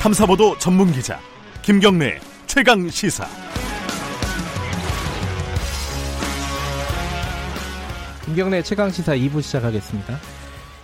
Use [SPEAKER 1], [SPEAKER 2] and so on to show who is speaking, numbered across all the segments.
[SPEAKER 1] 탐사보도 전문 기자 김경래 최강 시사.
[SPEAKER 2] 김경래 최강 시사 2부 시작하겠습니다.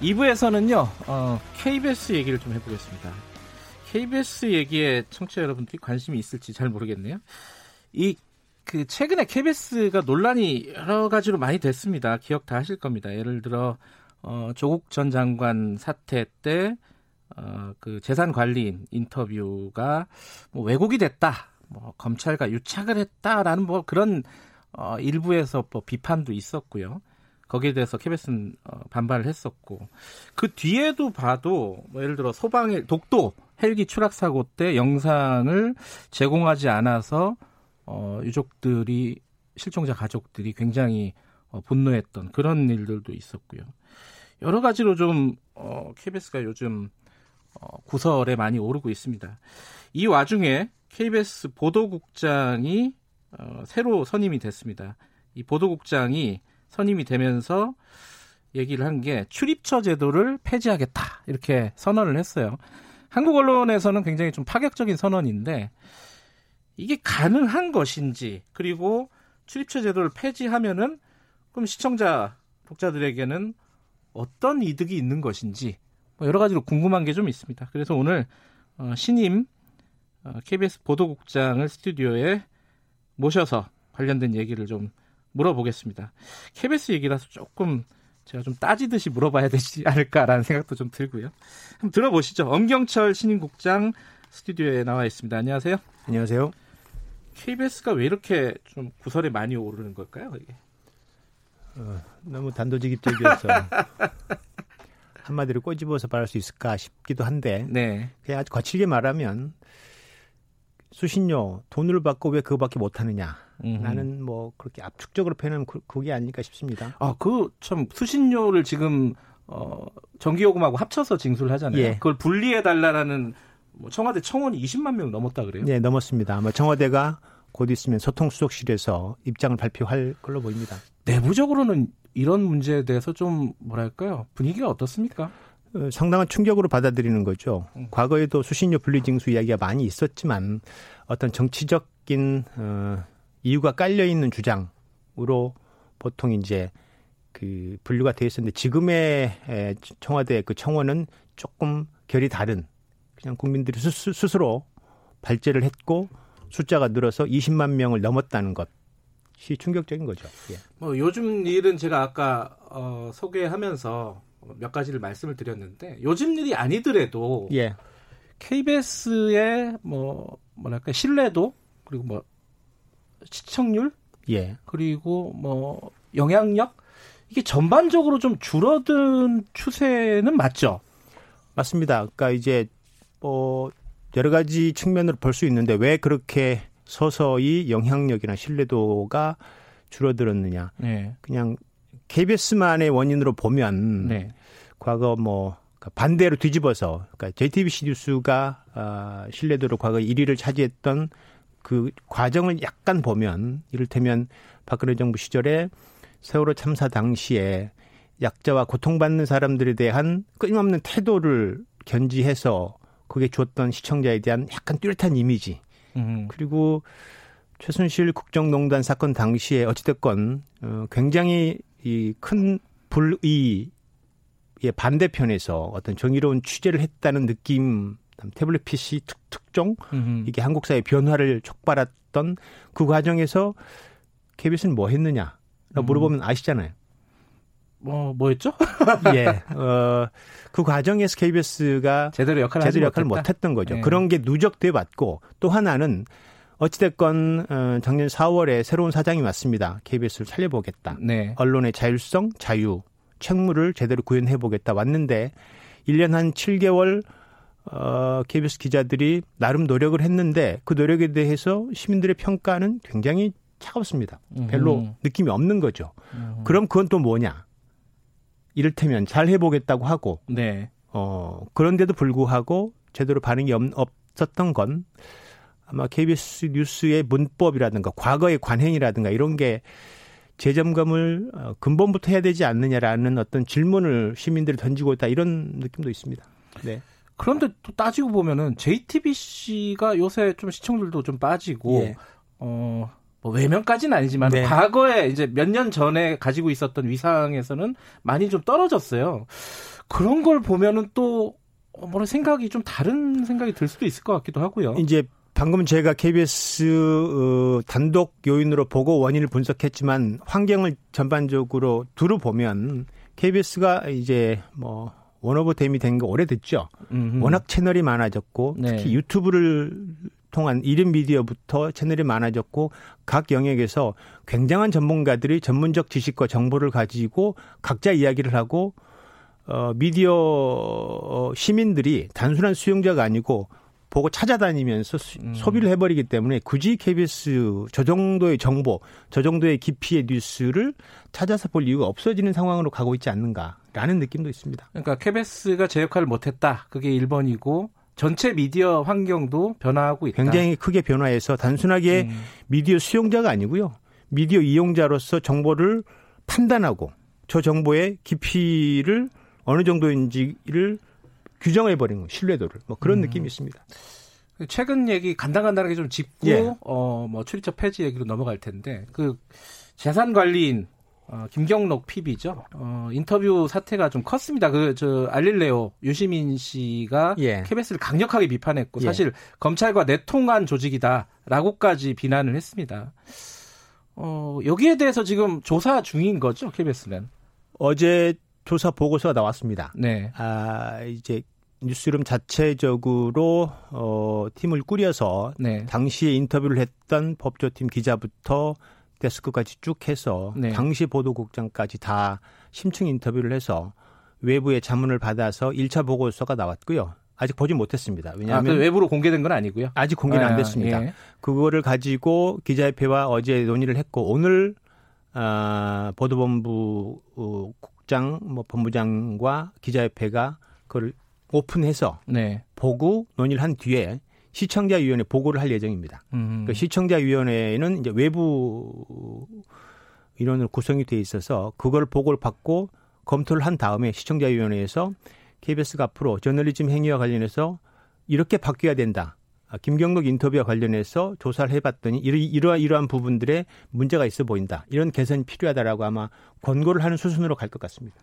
[SPEAKER 2] 2부에서는요, 어, KBS 얘기를 좀 해보겠습니다. KBS 얘기에 청취자 여러분들이 관심이 있을지 잘 모르겠네요. 이, 그, 최근에 KBS가 논란이 여러 가지로 많이 됐습니다. 기억 다 하실 겁니다. 예를 들어, 어, 조국 전 장관 사태 때, 어, 그 재산 관리인 인터뷰가 뭐 왜곡이 됐다. 뭐 검찰과 유착을 했다라는 뭐 그런 어, 일부에서 뭐 비판도 있었고요. 거기에 대해서 KBS는 어, 반발을 했었고 그 뒤에도 봐도 뭐 예를 들어 소방의 독도 헬기 추락 사고 때 영상을 제공하지 않아서 어, 유족들이 실종자 가족들이 굉장히 어, 분노했던 그런 일들도 있었고요. 여러 가지로 좀 어, KBS가 요즘 어, 구설에 많이 오르고 있습니다. 이 와중에 KBS 보도국장이 어, 새로 선임이 됐습니다. 이 보도국장이 선임이 되면서 얘기를 한 게 출입처 제도를 폐지하겠다 이렇게 선언을 했어요. 한국 언론에서는 굉장히 좀 파격적인 선언인데 이게 가능한 것인지 그리고 출입처 제도를 폐지하면은 그럼 시청자 독자들에게는 어떤 이득이 있는 것인지 뭐 여러 가지로 궁금한 게 좀 있습니다. 그래서 오늘 어, 신임 KBS 어, 보도국장을 스튜디오에 모셔서 관련된 얘기를 좀 물어보겠습니다. KBS 얘기라서 조금 제가 좀 따지듯이 물어봐야 되지 않을까라는 생각도 좀 들고요. 한번 들어보시죠. 엄경철 신임 국장 스튜디오에 나와 있습니다. 안녕하세요.
[SPEAKER 3] 안녕하세요.
[SPEAKER 2] KBS가 왜 이렇게 좀 구설에 많이 오르는 걸까요? 이게?
[SPEAKER 3] 어, 너무 단도직입적이어서 한마디로 꼬집어서 말할 수 있을까 싶기도 한데 네. 그냥 아주 거칠게 말하면 수신료 돈을 받고 왜 그거밖에 못하느냐 나는 뭐 그렇게 압축적으로 표현하면 그, 그게 아닐까 싶습니다.
[SPEAKER 2] 아그 참 수신료를 지금 어 전기요금하고 합쳐서 징수를 하잖아요. 예. 그걸 분리해 달라라는 뭐 청와대 청원이 20만 명 넘었다 그래요?
[SPEAKER 3] 네 넘었습니다. 아마 청와대가 곧 있으면 소통수석실에서 입장을 발표할 걸로 보입니다.
[SPEAKER 2] 내부적으로는 이런 문제에 대해서 좀 뭐랄까요 분위기가 어떻습니까?
[SPEAKER 3] 어, 상당한 충격으로 받아들이는 거죠. 음. 과거에도 수신료 분리징수 이야기가 많이 있었지만 어떤 정치적인 어, 이유가 깔려 있는 주장으로 보통 이제 그 분류가 되어 있었는데 지금의 청와대 그 청원은 조금 결이 다른 그냥 국민들이 스스, 스스로 발제를 했고 숫자가 늘어서 20만 명을 넘었다는 것. 시 충격적인 거죠. 예.
[SPEAKER 2] 뭐 요즘 일은 제가 아까 어, 소개하면서 몇 가지를 말씀을 드렸는데 요즘 일이 아니더라도 예. KBS의 뭐 뭐랄까 신뢰도 그리고 뭐 시청률 예. 그리고 뭐 영향력 이게 전반적으로 좀 줄어든 추세는 맞죠?
[SPEAKER 3] 맞습니다. 그러니까 이제 뭐 여러 가지 측면으로 볼 수 있는데 왜 그렇게 서서히 영향력이나 신뢰도가 줄어들었느냐. 네. 그냥 KBS만의 원인으로 보면 네. 과거 뭐 그러니까 반대로 뒤집어서 그러니까 JTBC 뉴스가 아, 신뢰도로 과거 1위를 차지했던 그 과정을 약간 보면 이를테면 박근혜 정부 시절에 세월호 참사 당시에 약자와 고통받는 사람들에 대한 끊임없는 태도를 견지해서 그게 줬던 시청자에 대한 약간 뚜렷한 이미지 음. 그리고 최순실 국정농단 사건 당시에 어찌됐건 어, 굉장히 이 큰 불의의 반대편에서 어떤 정의로운 취재를 했다는 느낌 태블릿 PC 특, 특종 음흠. 이게 한국 사회 변화를 촉발했던 그 과정에서 KBS는 뭐 했느냐 음. 물어보면 아시잖아요.
[SPEAKER 2] 뭐 뭐였죠?
[SPEAKER 3] 예. 어, 그 과정에서 KBS가
[SPEAKER 2] 제대로 역할을
[SPEAKER 3] 제대로 역할을 못 했던 거죠. 네. 그런 게 누적돼 왔고 또 하나는 어찌됐건 어, 작년 4월에 새로운 사장이 왔습니다. KBS를 살려보겠다. 네. 언론의 자율성, 자유, 책무를 제대로 구현해 보겠다 왔는데 1년 한 7개월 어, KBS 기자들이 나름 노력을 했는데 그 노력에 대해서 시민들의 평가는 굉장히 차갑습니다. 별로 음. 느낌이 없는 거죠. 음. 그럼 그건 또 뭐냐? 이를테면 잘 해보겠다고 하고, 네. 어, 그런데도 불구하고 제대로 반응이 없, 없었던 건 아마 KBS 뉴스의 문법이라든가 과거의 관행이라든가 이런 게 재점검을 어, 근본부터 해야 되지 않느냐라는 어떤 질문을 시민들이 던지고 있다 이런 느낌도 있습니다. 네.
[SPEAKER 2] 그런데 또 따지고 보면은 JTBC가 요새 좀 시청률도 좀 빠지고 예. 어 뭐 외면까지는 아니지만 네. 과거에 이제 몇 년 전에 가지고 있었던 위상에서는 많이 좀 떨어졌어요. 그런 걸 보면은 또 어, 뭐라 생각이 좀 다른 생각이 들 수도 있을 것 같기도 하고요.
[SPEAKER 3] 이제 방금 제가 KBS 어, 단독 요인으로 보고 원인을 분석했지만 환경을 전반적으로 두루 보면 KBS가 이제 뭐 one of them이 된 거 오래됐죠. 음흠. 워낙 채널이 많아졌고 네. 특히 유튜브를 통한 1인 미디어부터 채널이 많아졌고 각 영역에서 굉장한 전문가들이 전문적 지식과 정보를 가지고 각자 이야기를 하고 어 미디어 어, 시민들이 단순한 수용자가 아니고 보고 찾아다니면서 음. 소비를 해버리기 때문에 굳이 KBS 저 정도의 정보, 저 정도의 깊이의 뉴스를 찾아서 볼 이유가 없어지는 상황으로 가고 있지 않는가라는 느낌도 있습니다.
[SPEAKER 2] 그러니까 KBS가 제 역할을 못했다. 그게 1번이고 전체 미디어 환경도 변화하고 있다.
[SPEAKER 3] 굉장히 크게 변화해서 단순하게 음. 미디어 수용자가 아니고요. 미디어 이용자로서 정보를 판단하고 저 정보의 깊이를 어느 정도인지를 규정해 버리는 신뢰도를 뭐 그런 음. 느낌이 있습니다.
[SPEAKER 2] 최근 얘기 간단간단하게 좀 짚고 예. 어뭐 출입처 폐지 얘기로 넘어갈 텐데 그 재산 관리인 어, 김경록 PB죠. 어, 인터뷰 사태가 좀 컸습니다. 그, 저, 알릴레오 유시민 씨가 예. KBS를 강력하게 비판했고, 예. 사실 검찰과 내통한 조직이다라고까지 비난을 했습니다. 어, 여기에 대해서 지금 조사 중인 거죠, KBS는?
[SPEAKER 3] 어제 조사 보고서가 나왔습니다. 네. 아, 이제 뉴스룸 자체적으로 어, 팀을 꾸려서 네. 당시에 인터뷰를 했던 법조팀 기자부터 데스크까지 쭉 해서 네. 당시 보도국장까지 다 심층 인터뷰를 해서 외부의 자문을 받아서 1차 보고서가 나왔고요. 아직 보지 못했습니다.
[SPEAKER 2] 왜냐하면 아, 그 외부로 공개된 건 아니고요.
[SPEAKER 3] 아직 공개는 아, 안 됐습니다. 예. 그거를 가지고 기자협회와 어제 논의를 했고 오늘 아, 보도본부 어, 국장, 뭐 본부장과 기자협회가 그걸 오픈해서 네. 보고 논의를 한 뒤에 시청자위원회 보고를 할 예정입니다. 음. 그 시청자위원회는 이제 외부 인원으로 구성이 돼 있어서 그걸 보고를 받고 검토를 한 다음에 시청자위원회에서 KBS가 앞으로 저널리즘 행위와 관련해서 이렇게 바뀌어야 된다. 아, 김경록 인터뷰와 관련해서 조사를 해봤더니 이러, 이러한 부분들에 문제가 있어 보인다. 이런 개선이 필요하다라고 아마 권고를 하는 수순으로 갈 것 같습니다.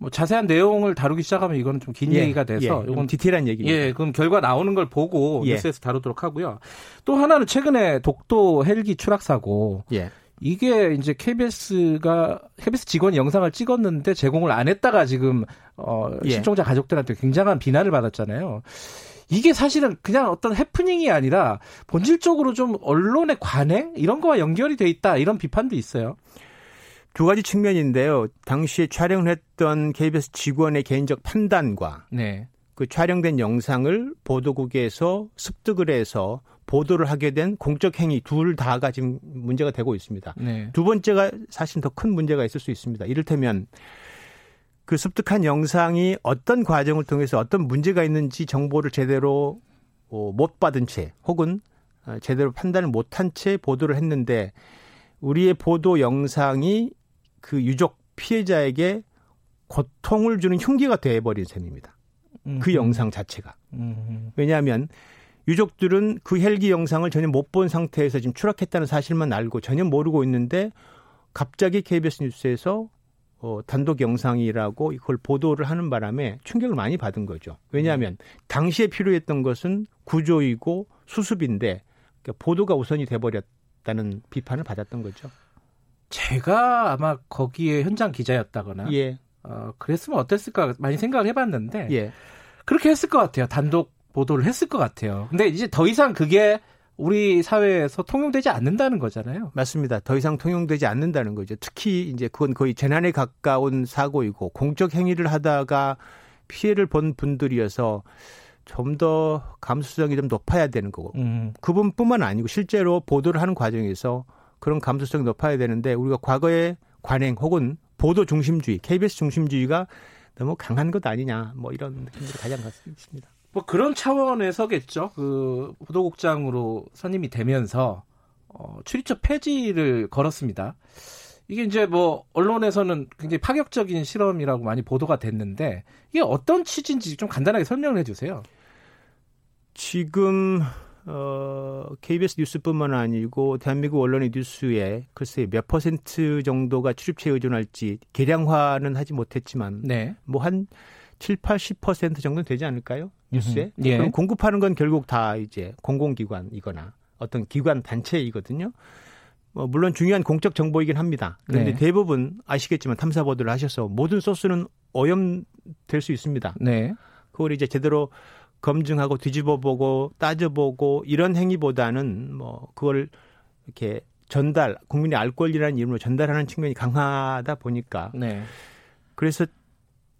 [SPEAKER 2] 뭐 자세한 내용을 다루기 시작하면 이거는 좀긴
[SPEAKER 3] 예,
[SPEAKER 2] 얘기가 돼서
[SPEAKER 3] 예, 이건 디테일한 얘기입니다.
[SPEAKER 2] 예, 그럼 결과 나오는 걸 보고 예. 뉴스에서 다루도록 하고요. 또 하나는 최근에 독도 헬기 추락 사고. 예. 이게 이제 KBS가 KBS 직원이 영상을 찍었는데 제공을 안 했다가 지금 어 예. 실종자 가족들한테 굉장한 비난을 받았잖아요. 이게 사실은 그냥 어떤 해프닝이 아니라 본질적으로 좀 언론의 관행 이런 거와 연결이 돼 있다 이런 비판도 있어요.
[SPEAKER 3] 두 가지 측면인데요. 당시에 촬영을 했던 KBS 직원의 개인적 판단과 네. 그 촬영된 영상을 보도국에서 습득을 해서 보도를 하게 된 공적 행위 둘 다가 지금 문제가 되고 있습니다. 네. 두 번째가 사실 더 큰 문제가 있을 수 있습니다. 이를테면 그 습득한 영상이 어떤 과정을 통해서 어떤 문제가 있는지 정보를 제대로 어, 못 받은 채 혹은 어, 제대로 판단을 못한 채 보도를 했는데 우리의 보도 영상이 그 유족 피해자에게 고통을 주는 흉기가 돼버린 셈입니다. 그 영상 자체가. 왜냐하면 유족들은 그 헬기 영상을 전혀 못 본 상태에서 지금 추락했다는 사실만 알고 전혀 모르고 있는데 갑자기 KBS 뉴스에서 어, 단독 영상이라고 이걸 보도를 하는 바람에 충격을 많이 받은 거죠. 왜냐하면 당시에 필요했던 것은 구조이고 수습인데 그러니까 보도가 우선이 돼버렸다는 비판을 받았던 거죠.
[SPEAKER 2] 제가 아마 거기에 현장 기자였다거나 예. 어, 그랬으면 어땠을까 많이 생각을 해봤는데 예. 그렇게 했을 것 같아요. 단독 보도를 했을 것 같아요. 근데 이제 더 이상 그게 우리 사회에서 통용되지 않는다는 거잖아요.
[SPEAKER 3] 맞습니다. 더 이상 통용되지 않는다는 거죠. 특히 이제 그건 거의 재난에 가까운 사고이고 공적 행위를 하다가 피해를 본 분들이어서 좀 더 감수성이 좀 높아야 되는 거고 음. 그분뿐만 아니고 실제로 보도를 하는 과정에서 그런 감수성이 높아야 되는데 우리가 과거의 관행 혹은 보도 중심주의, KBS 중심주의가 너무 강한 것 아니냐 뭐 이런 느낌으로 가장 같습니다.
[SPEAKER 2] 뭐 그런 차원에서겠죠. 그 보도국장으로 선임이 되면서 어, 출입처 폐지를 걸었습니다. 이게 이제 뭐 언론에서는 굉장히 파격적인 실험이라고 많이 보도가 됐는데 이게 어떤 취지인지 좀 간단하게 설명을 해주세요.
[SPEAKER 3] 지금 어, KBS 뉴스뿐만 아니고 대한민국 언론의 뉴스에 글쎄 몇 퍼센트 정도가 출입처에 의존할지 계량화는 하지 못했지만 네. 뭐한 7, 80% 정도는 되지 않을까요? 뉴스에. 예. 그럼 공급하는 건 결국 다 이제 공공기관이거나 어떤 기관 단체이거든요. 뭐 물론 중요한 공적 정보이긴 합니다. 그런데 네. 대부분 아시겠지만 탐사 보도를 하셔서 모든 소스는 오염될 수 있습니다. 네. 그걸 이제 제대로 검증하고 뒤집어보고 따져보고 이런 행위보다는 뭐 그걸 이렇게 전달 국민의 알 권리라는 이름으로 전달하는 측면이 강하다 보니까 네. 그래서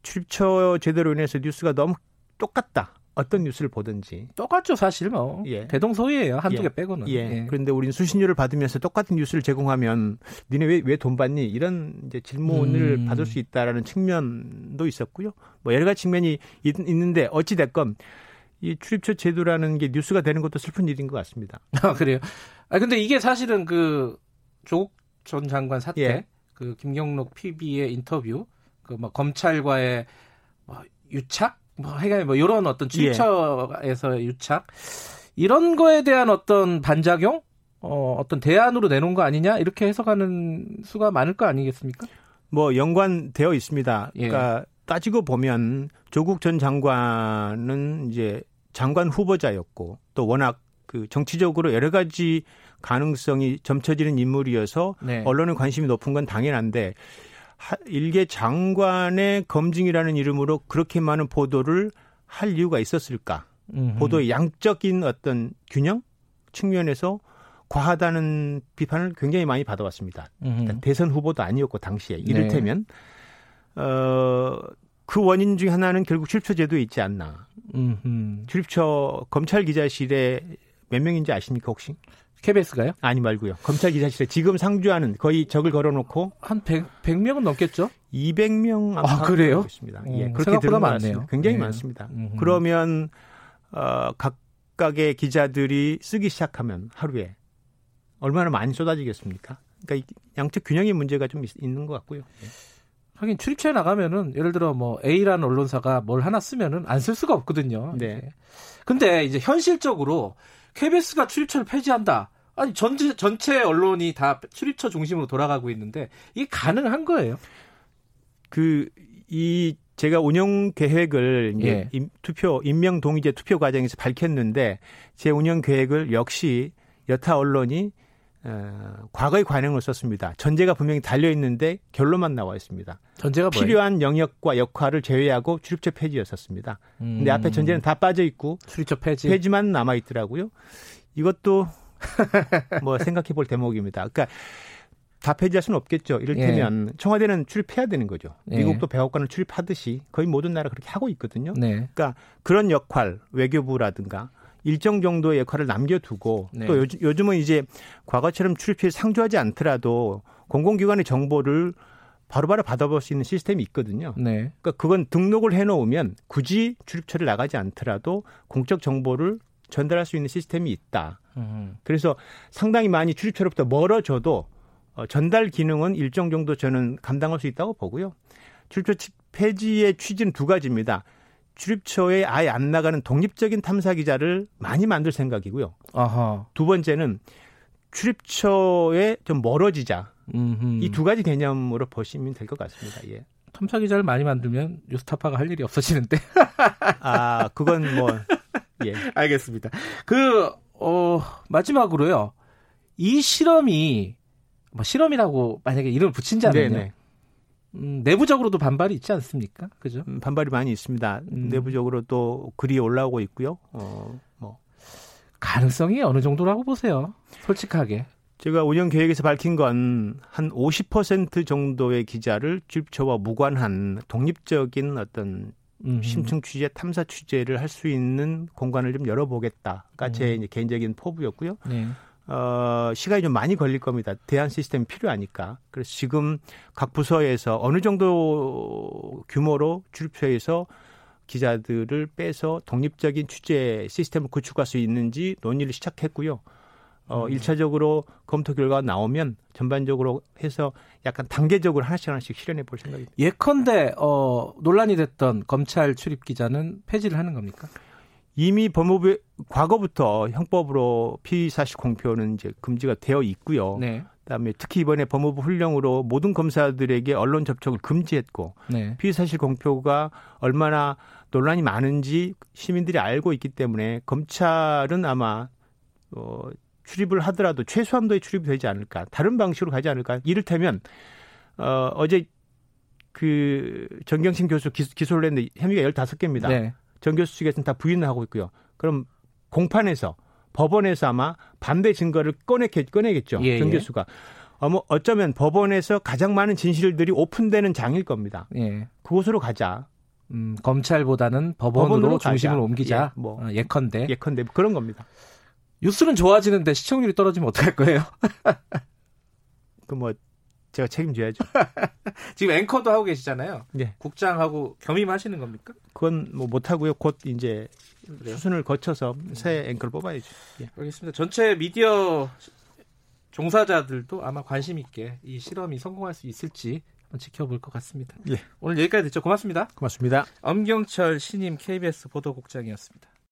[SPEAKER 3] 출처 제대로 인해서 뉴스가 너무 똑같다. 어떤 뉴스를 보든지
[SPEAKER 2] 똑같죠 사실 뭐 예. 대동소이예요 한두 예. 개 빼고는
[SPEAKER 3] 예. 예. 그런데 우리는 수신료를 받으면서 똑같은 뉴스를 제공하면 니네 왜 왜 돈 받니 이런 이제 질문을 음. 받을 수 있다라는 측면도 있었고요 뭐 여러 가지 측면이 있, 있는데 어찌 됐건 이 출입처 제도라는 게 뉴스가 되는 것도 슬픈 일인 것 같습니다
[SPEAKER 2] 아 그래요 아 근데 이게 사실은 그 조국 전 장관 사태 예. 그 김경록 PB의 인터뷰 그뭐 검찰과의 뭐 유착 뭐 해가 뭐 이런 어떤 출처에서 예. 유착 이런 거에 대한 어떤 반작용 어, 어떤 대안으로 내놓은 거 아니냐 이렇게 해석하는 수가 많을 거 아니겠습니까?
[SPEAKER 3] 뭐 연관되어 있습니다. 예. 그러니까 따지고 보면 조국 전 장관은 이제 장관 후보자였고 또 워낙 그 정치적으로 여러 가지 가능성이 점쳐지는 인물이어서 네. 언론의 관심이 높은 건 당연한데 일개 장관의 검증이라는 이름으로 그렇게 많은 보도를 할 이유가 있었을까? 음흠. 보도의 양적인 어떤 균형 측면에서 과하다는 비판을 굉장히 많이 받아왔습니다. 그러니까 대선 후보도 아니었고 당시에 네. 이를테면 네. 어, 그 원인 중에 하나는 결국 출입처제도에 있지 않나. 음흠. 출입처 검찰 기자실에 몇 명인지 아십니까 혹시?
[SPEAKER 2] KBS가요?
[SPEAKER 3] 아니 말고요. 검찰 기자실에 지금 상주하는 거의 적을 걸어놓고
[SPEAKER 2] 한 100, 100명은 넘겠죠?
[SPEAKER 3] 200명
[SPEAKER 2] 아, 그래요?
[SPEAKER 3] 있습니다. 음, 예, 그렇게 들은 많네요. 굉장히 네. 많습니다. 음흠. 그러면 어, 각각의 기자들이 쓰기 시작하면 하루에 얼마나 많이 쏟아지겠습니까? 그러니까 양측 균형의 문제가 좀 있, 는것 같고요. 네.
[SPEAKER 2] 하긴 출입처에 나가면은 예를 들어 뭐 A라는 언론사가 뭘 하나 쓰면은 안 쓸 수가 없거든요. 네. 근데 이제 현실적으로 KBS가 출입처를 폐지한다. 아니 전체 전체 언론이 다 출입처 중심으로 돌아가고 있는데 이게 가능한 거예요?
[SPEAKER 3] 그 이 제가 운영 계획을 이제 예. 임, 투표 임명 동의제 투표 과정에서 밝혔는데 제 운영 계획을 역시 여타 언론이 어, 과거의 관행을 썼습니다. 전제가 분명히 달려 있는데 결론만 나와 있습니다.
[SPEAKER 2] 전제가
[SPEAKER 3] 뭐예요? 필요한 영역과 역할을 제외하고 출입처 폐지였었습니다. 음. 근데 앞에 전제는 다 빠져 있고
[SPEAKER 2] 출입처 폐지
[SPEAKER 3] 폐지만 남아 있더라고요. 이것도 뭐 생각해 볼 대목입니다. 그러니까 다 폐지할 수는 없겠죠. 이를테면 예. 청와대는 출입해야 되는 거죠. 예. 미국도 백악관을 출입하듯이 거의 모든 나라 그렇게 하고 있거든요. 네. 그러니까 그런 역할 외교부라든가 일정 정도의 역할을 남겨두고 네. 또 요즘, 요즘은 이제 과거처럼 출입처에 상주하지 않더라도 공공기관의 정보를 바로바로 받아볼 수 있는 시스템이 있거든요. 네. 그러니까 그건 등록을 해놓으면 굳이 출입처를 나가지 않더라도 공적 정보를 전달할 수 있는 시스템이 있다. 음. 그래서 상당히 많이 출입처로부터 멀어져도 어, 전달 기능은 일정 정도 저는 감당할 수 있다고 보고요. 출입처 폐지의 취지는 두 가지입니다. 출입처에 아예 안 나가는 독립적인 탐사 기자를 많이 만들 생각이고요. 아하. 두 번째는 출입처에 좀 멀어지자. 이 두 가지 개념으로 보시면 될 것 같습니다. 예.
[SPEAKER 2] 탐사 기자를 많이 만들면 뉴스타파가 할 일이 없어지는데.
[SPEAKER 3] 아, 그건 뭐 예.
[SPEAKER 2] 알겠습니다. 그 어, 마지막으로요. 이 실험이 뭐 실험이라고 만약에 이름을 붙인자면요. 음, 내부적으로도 반발이 있지 않습니까? 그죠?
[SPEAKER 3] 음, 반발이 많이 있습니다. 음. 내부적으로 또 글이 올라오고 있고요. 어, 뭐
[SPEAKER 2] 가능성이 어느 정도라고 보세요? 솔직하게.
[SPEAKER 3] 제가 운영 계획에서 밝힌 건 한 50% 정도의 기자를 출입처와 무관한 독립적인 어떤 음. 심층 취재, 탐사 취재를 할 수 있는 공간을 좀 열어보겠다가 음. 제 개인적인 포부였고요. 네. 어, 시간이 좀 많이 걸릴 겁니다. 대안 시스템이 필요하니까. 그래서 지금 각 부서에서 어느 정도 규모로 출입처에서 기자들을 빼서 독립적인 취재 시스템을 구축할 수 있는지 논의를 시작했고요. 어, 음. 1차적으로 검토 결과가 나오면 전반적으로 해서 약간 단계적으로 하나씩 하나씩 실현해 볼 생각입니다.
[SPEAKER 2] 예컨대 어, 논란이 됐던 검찰 출입 기자는 폐지를 하는 겁니까?
[SPEAKER 3] 이미 법무부 과거부터 형법으로 피의 사실 공표는 이제 금지가 되어 있고요. 네. 그다음에 특히 이번에 법무부 훈령으로 모든 검사들에게 언론 접촉을 금지했고 네. 피의 사실 공표가 얼마나 논란이 많은지 시민들이 알고 있기 때문에 검찰은 아마 어 출입을 하더라도 최소한도의 출입이 되지 않을까. 다른 방식으로 가지 않을까. 이를테면 어 어제 그 정경심 교수 기, 소를 했는데 혐의가 15개입니다. 네. 정 교수 측에서는 다 부인을 하고 있고요. 그럼 공판에서 법원에서 아마 반대 증거를 꺼내겠, 꺼내겠죠. 예, 정 예. 교수가. 어, 뭐 어쩌면 법원에서 가장 많은 진실들이 오픈되는 장일 겁니다. 예. 그곳으로 가자.
[SPEAKER 2] 음, 검찰보다는 법원으로, 법원으로 중심을 가자. 옮기자. 예, 뭐 어, 예컨대.
[SPEAKER 3] 예컨대 그런 겁니다.
[SPEAKER 2] 뉴스는 좋아지는데 시청률이 떨어지면 어떡할 거예요?
[SPEAKER 3] 그 뭐 제가 책임져야죠.
[SPEAKER 2] 지금 앵커도 하고 계시잖아요. 네. 국장하고 겸임하시는 겁니까?
[SPEAKER 3] 그건 뭐 못하고요. 곧 이제 그래요? 수순을 거쳐서 새 앵커를 뽑아야죠.
[SPEAKER 2] 예. 알겠습니다. 전체 미디어 종사자들도 아마 관심 있게 이 실험이 성공할 수 있을지 한번 지켜볼 것 같습니다. 예. 오늘 여기까지 됐죠. 고맙습니다.
[SPEAKER 3] 고맙습니다.
[SPEAKER 2] 엄경철 신임 KBS 보도국장이었습니다.